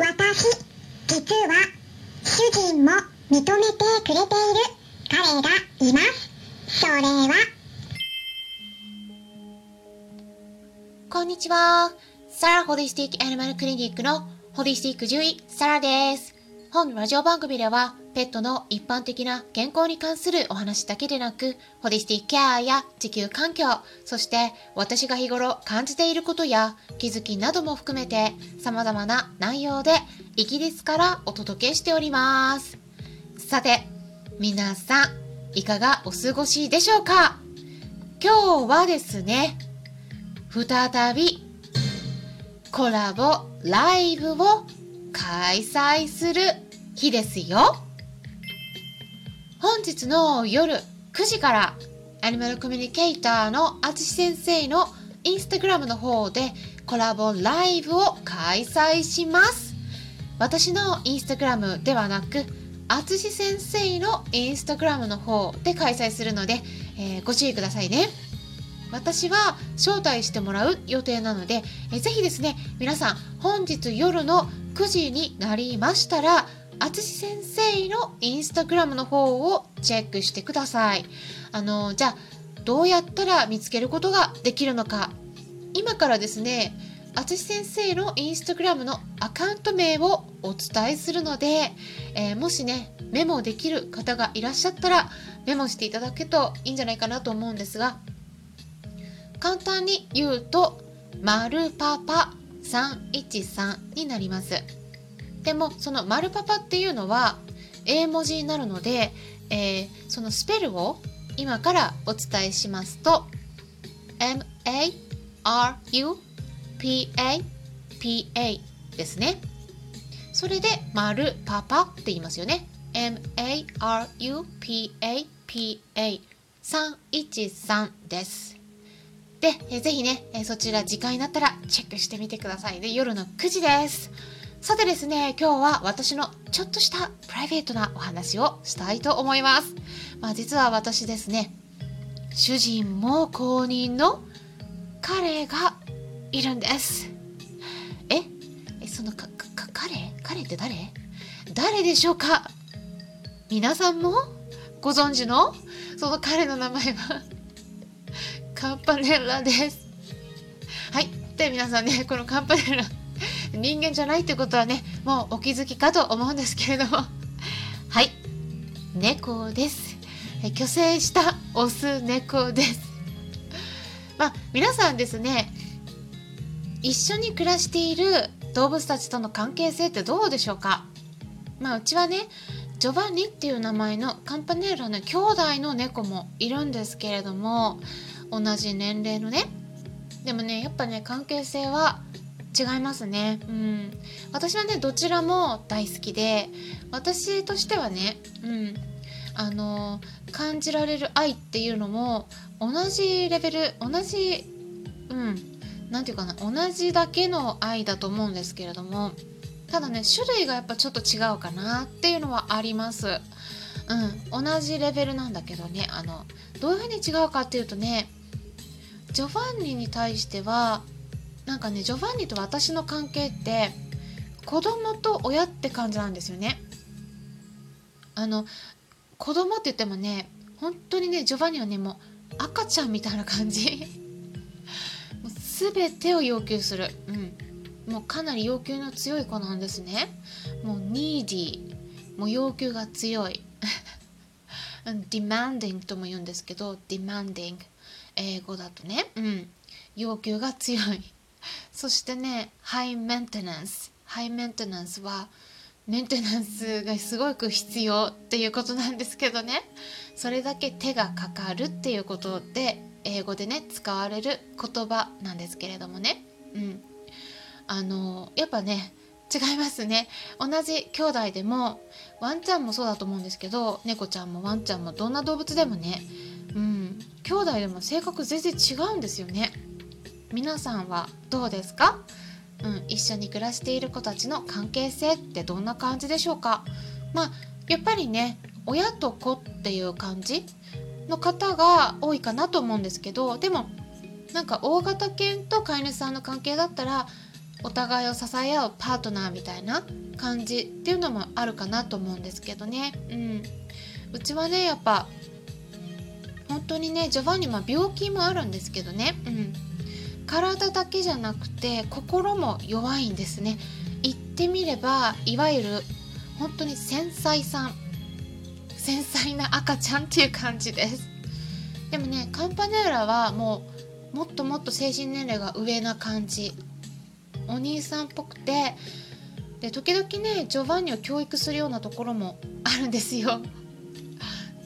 私、実は、主人も認めてくれている彼がいます。それは、こんにちは。サラホリスティックアニマルクリニックのホリスティック獣医、サラです。本ラジオ番組では、ペットの一般的な健康に関するお話だけでなく、ホリスティックケアや地球環境、そして私が日頃感じていることや気づきなども含めて様々な内容でイギリスからお届けしております。さて、皆さん、いかがお過ごしでしょうか？今日はですね、再びコラボライブを開催する日ですよ。本日の夜9時からアニマルコミュニケーターのあつし先生のインスタグラムの方でコラボライブを開催します。私のインスタグラムではなく、あつし先生のインスタグラムの方で開催するので、えーご注意くださいね。私は招待してもらう予定なので、えーぜひですね、皆さん本日夜の9時になりましたら、あつし先生のインスタグラムの方をチェックしてください。あの、じゃあ、どうやったら見つけることができるのか。今からですね、あつし先生のインスタグラムのアカウント名をお伝えするので、えーもしね、メモできる方がいらっしゃったら、メモしていただけるといいんじゃないかなと思うんですが、簡単に言うと、マルパパ313になります。でも、そのマルパパっていうのは、英文字になるので、えーそのスペルを今からお伝えしますと、M-A-R-U-P-A-P-A ですね。それで、マルパパって言いますよね。M-A-R-U-P-A-P-A 313です。で、えーぜひね、えーそちら時間になったらチェックしてみてください。で、夜の9時です。さてですね、今日は私のちょっとしたプライベートなお話をしたいと思います。まあ実は私ですね、主人も公認の彼がいるんです。え？え、そのか、か、か彼？彼って誰？誰でしょうか？皆さんも？ご存知の？その彼の名前は？カンパネラです。はい。で、皆さんね、このカンパネラ、人間じゃないってことはね、もうお気づきかと思うんですけれども。はい。猫です。え虚勢したオス猫です。まあ、皆さんですね、一緒に暮らしている動物たちとの関係性ってどうでしょうか？まあ、うちはね、ジョバンニっていう名前のカンパネーラの兄弟の猫もいるんですけれども、同じ年齢のね。でもね、やっぱね、関係性は違いますね。うん。私はね、どちらも大好きで、私としてはね、うん。あの、感じられる愛っていうのも、同じレベル、同じ、うん。なんていうかな、同じだけの愛だと思うんですけれども、ただね、種類がやっぱちょっと違うかなっていうのはあります。うん。同じレベルなんだけどね、あの、どういうふうに違うかっていうとね、ジョバンニに対してはなんかねジョバンニと私の関係って子供と親って感じなんですよね。あの子供って言ってもね本当にねジョバンニはねもう赤ちゃんみたいな感じ。もう全てを要求する、うん、もうかなり要求の強い子なんですね。もうニーディー。もう要求が強い。demanding とも言うんですけど demanding 英語だとね、うん、要求が強い。そしてねハイメンテナンスハイメンテナンスはメンテナンスがすごく必要っていうことなんですけどね。それだけ手がかかるっていうことで英語でね使われる言葉なんですけれどもね。うん。あのやっぱね違いますね。同じ兄弟でもワンちゃんもそうだと思うんですけど猫ちゃんもワンちゃんもどんな動物でもね。うん。兄弟でも性格全然違うんですよね。皆さんはどうですか？うん、一緒に暮らしている子たちの関係性ってどんな感じでしょうか？まあやっぱりね親と子っていう感じの方が多いかなと思うんですけどでもなんか大型犬と飼い主さんの関係だったらお互いを支え合うパートナーみたいな感じっていうのもあるかなと思うんですけどね。うん、うちはねやっぱ本当にねジョバンニは病気もあるんですけどね、うん、体だけじゃなくて心も弱いんですね。言ってみればいわゆる本当に繊細さん。繊細な赤ちゃんっていう感じです。でもねカンパネーラはもうもっともっと精神年齢が上な感じ。お兄さんっぽくて。で時々ねジョバンニを教育するようなところもあるんですよ。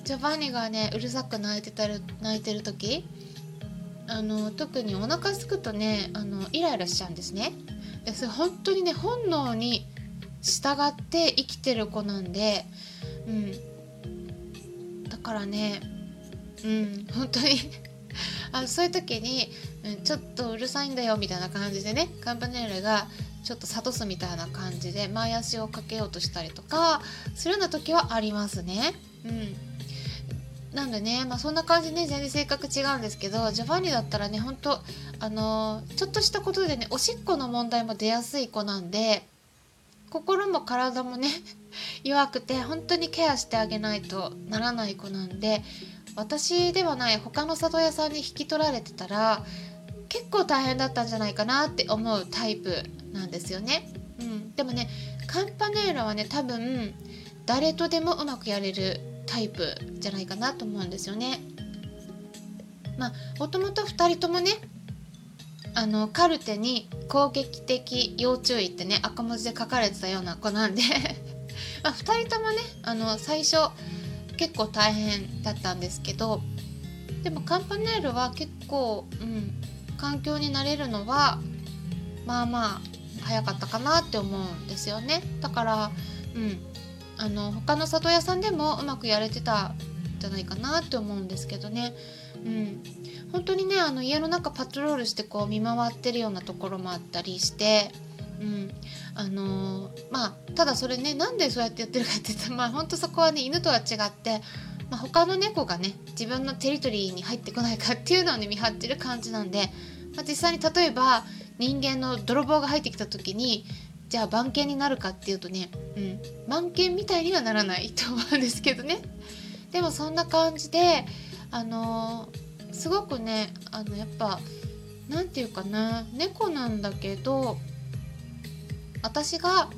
ジョバンニがねうるさく泣いてたる泣いてる時。あの特にお腹すくとねあのイライラしちゃうんですね。でそれ本当にね本能に従って生きてる子なんでうん。だからねうん本当に。あそういう時に、うん、ちょっとうるさいんだよみたいな感じでねカンパネールがちょっと諭すみたいな感じで前足をかけようとしたりとかするような時はありますね。うん。なんでね、まあ、そんな感じね全然性格違うんですけどジョバンニだったらね本当あのー、ちょっとしたことでねおしっこの問題も出やすい子なんで心も体もね 弱くて本当にケアしてあげないとならない子なんで私ではない他の里親さんに引き取られてたら結構大変だったんじゃないかなって思うタイプなんですよね。うん、でもねカンパネーラはね多分誰とでもうまくやれるタイプじゃないかなと思うんですよね。まあもともと2人ともねあのカルテに攻撃的要注意ってね赤文字で書かれてたような子なんで ま、2人ともねあの最初結構大変だったんですけどでもカンパネールは結構、うん、環境になれるのはまあまあ早かったかなって思うんですよねだからうんあの他の里親さんでもうまくやれてたんじゃないかなって思うんですけどね。うん、本当にねあの家の中パトロールしてこう見回ってるようなところもあったりして、うん。あのー、まあただそれねなんでそうやってやってるかって言ったら まあ本当そこはね犬とは違って、まあ、他の猫がね自分のテリトリーに入ってこないかっていうのをね見張ってる感じなんで、まあ、実際に例えば人間の泥棒が入ってきた時にじゃあ番犬になるかっていうとね、うん、番犬みたいにはならないと思うんですけどねでもそんな感じであのー、すごくねあのやっぱ何て言うかな猫なんだけど私が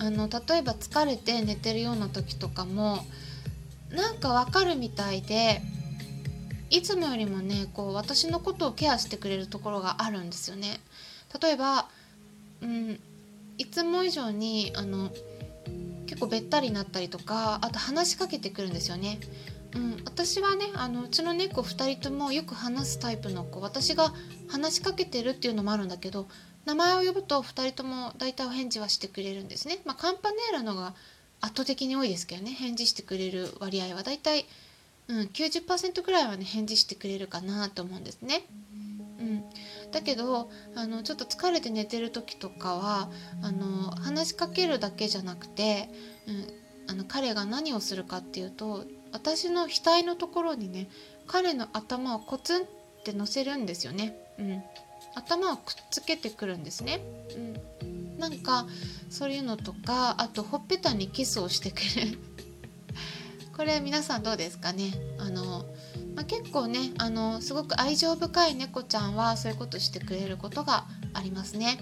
あの例えば疲れて寝てるような時とかもなんかわかるみたいでいつもよりもねこう私のことをケアしてくれるところがあるんですよね。例えば、うん、いつも以上にあの結構べったりになったりとかあと話しかけてくるんですよね。うん、私はねあのうちの猫2人ともよく話すタイプの子私が話しかけてるっていうのもあるんだけど名前を呼ぶと2人とも大体お返事はしてくれるんですね。まあ、カンパネーラのが圧倒的に多いですけどね返事してくれる割合は大体、うん、90%ぐらいはね返事してくれるかなと思うんですね。うん、だけどあのちょっと疲れて寝てる時とかはあの話しかけるだけじゃなくて、うん、あの彼が何をするかっていうと私の額のところにね彼の頭をコツンって乗せるんですよね。うん、頭をくっつけてくるんですね。うん、なんかそういうのとかあとほっぺたにキスをしてくる これ皆さんどうですかね？あのまあ、結構ねあのすごく愛情深い猫ちゃんはそういうことしてくれることがありますね。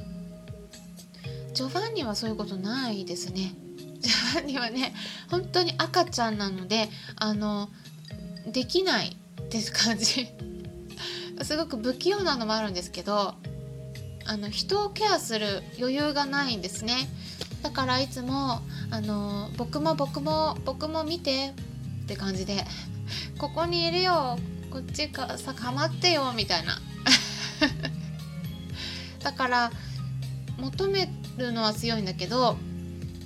ジョバンニはそういうことないですね。ジョバンニはね本当に赤ちゃんなのであのできないって感じ すごく不器用なのもあるんですけどあの人をケアする余裕がないんですねだからいつもあの僕も僕も僕も見てって感じでここにいるよ。こっちかさかまってよみたいな。だから求めるのは強いんだけど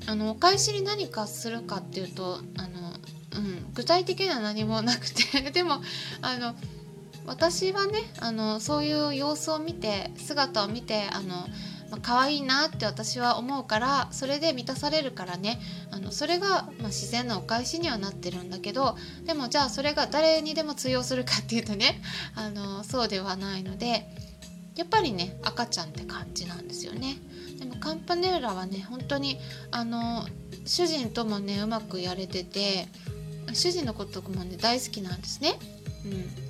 あのお返しに何かするかっていうとあの、うん、具体的には何もなくて。でもあの私はねあのそういう様子を見て姿を見てあのまあ、可愛いなって私は思うからそれで満たされるからね。あのそれが、ま、自然なお返しにはなってるんだけどでもじゃあそれが誰にでも通用するかっていうとね あのそうではないのでやっぱりね赤ちゃんって感じなんですよね。でもカンパネーラはね本当にあの主人ともねうまくやれてて主人のこともね大好きなんですね。うん、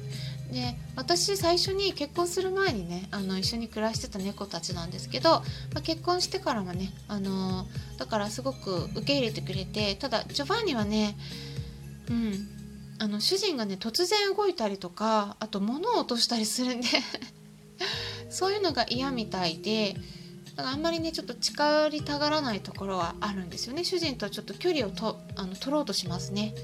で私最初に結婚する前にねあの一緒に暮らしてた猫たちなんですけど、まあ、結婚してからもねあのだからすごく受け入れてくれてただジョバンニはねうんあの主人がね突然動いたりとかあと物を落としたりするんで そういうのが嫌みたいでだあんまりねちょっと近寄りたがらないところはあるんですよね。主人とはちょっと距離をとあの取ろうとしますね。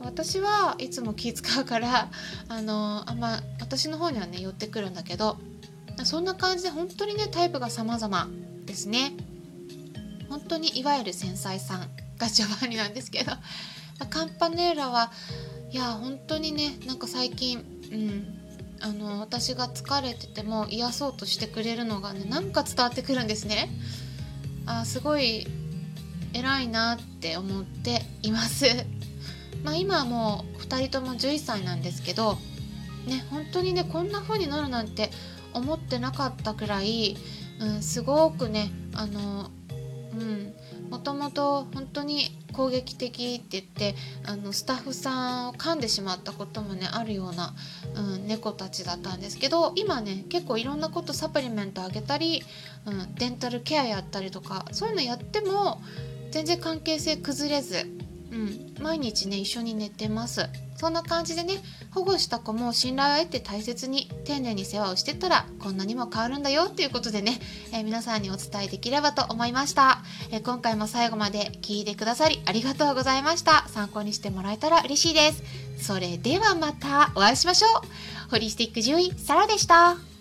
私はいつも気使うからあのあんま私の方にはね寄ってくるんだけどそんな感じで本当にねタイプが様々ですね。本当にいわゆる繊細さんがジョバンニなんですけどカンパネーラはいや本当にねなんか最近うんあの私が疲れてても癒そうとしてくれるのがねなんか伝わってくるんですね。あすごい偉いなって思っています。まあ今はもう2人とも11歳なんですけどね本当にねこんな風になるなんて思ってなかったくらい、うん、すごくねあのもともと本当に攻撃的って言ってあのスタッフさんを噛んでしまったこともねあるような、うん、猫たちだったんですけど今ね結構いろんなことサプリメントあげたり、うん、デンタルケアやったりとかそういうのやっても全然関係性崩れず、うん、毎日ね一緒に寝てます。そんな感じでね保護した子も信頼を得て大切に丁寧に世話をしてたらこんなにも変わるんだよっていうことでね、えー、皆さんにお伝えできればと思いました、えー、今回も最後まで聞いてくださりありがとうございました。参考にしてもらえたら嬉しいです。それではまたお会いしましょう。ホリスティック獣医サラでした。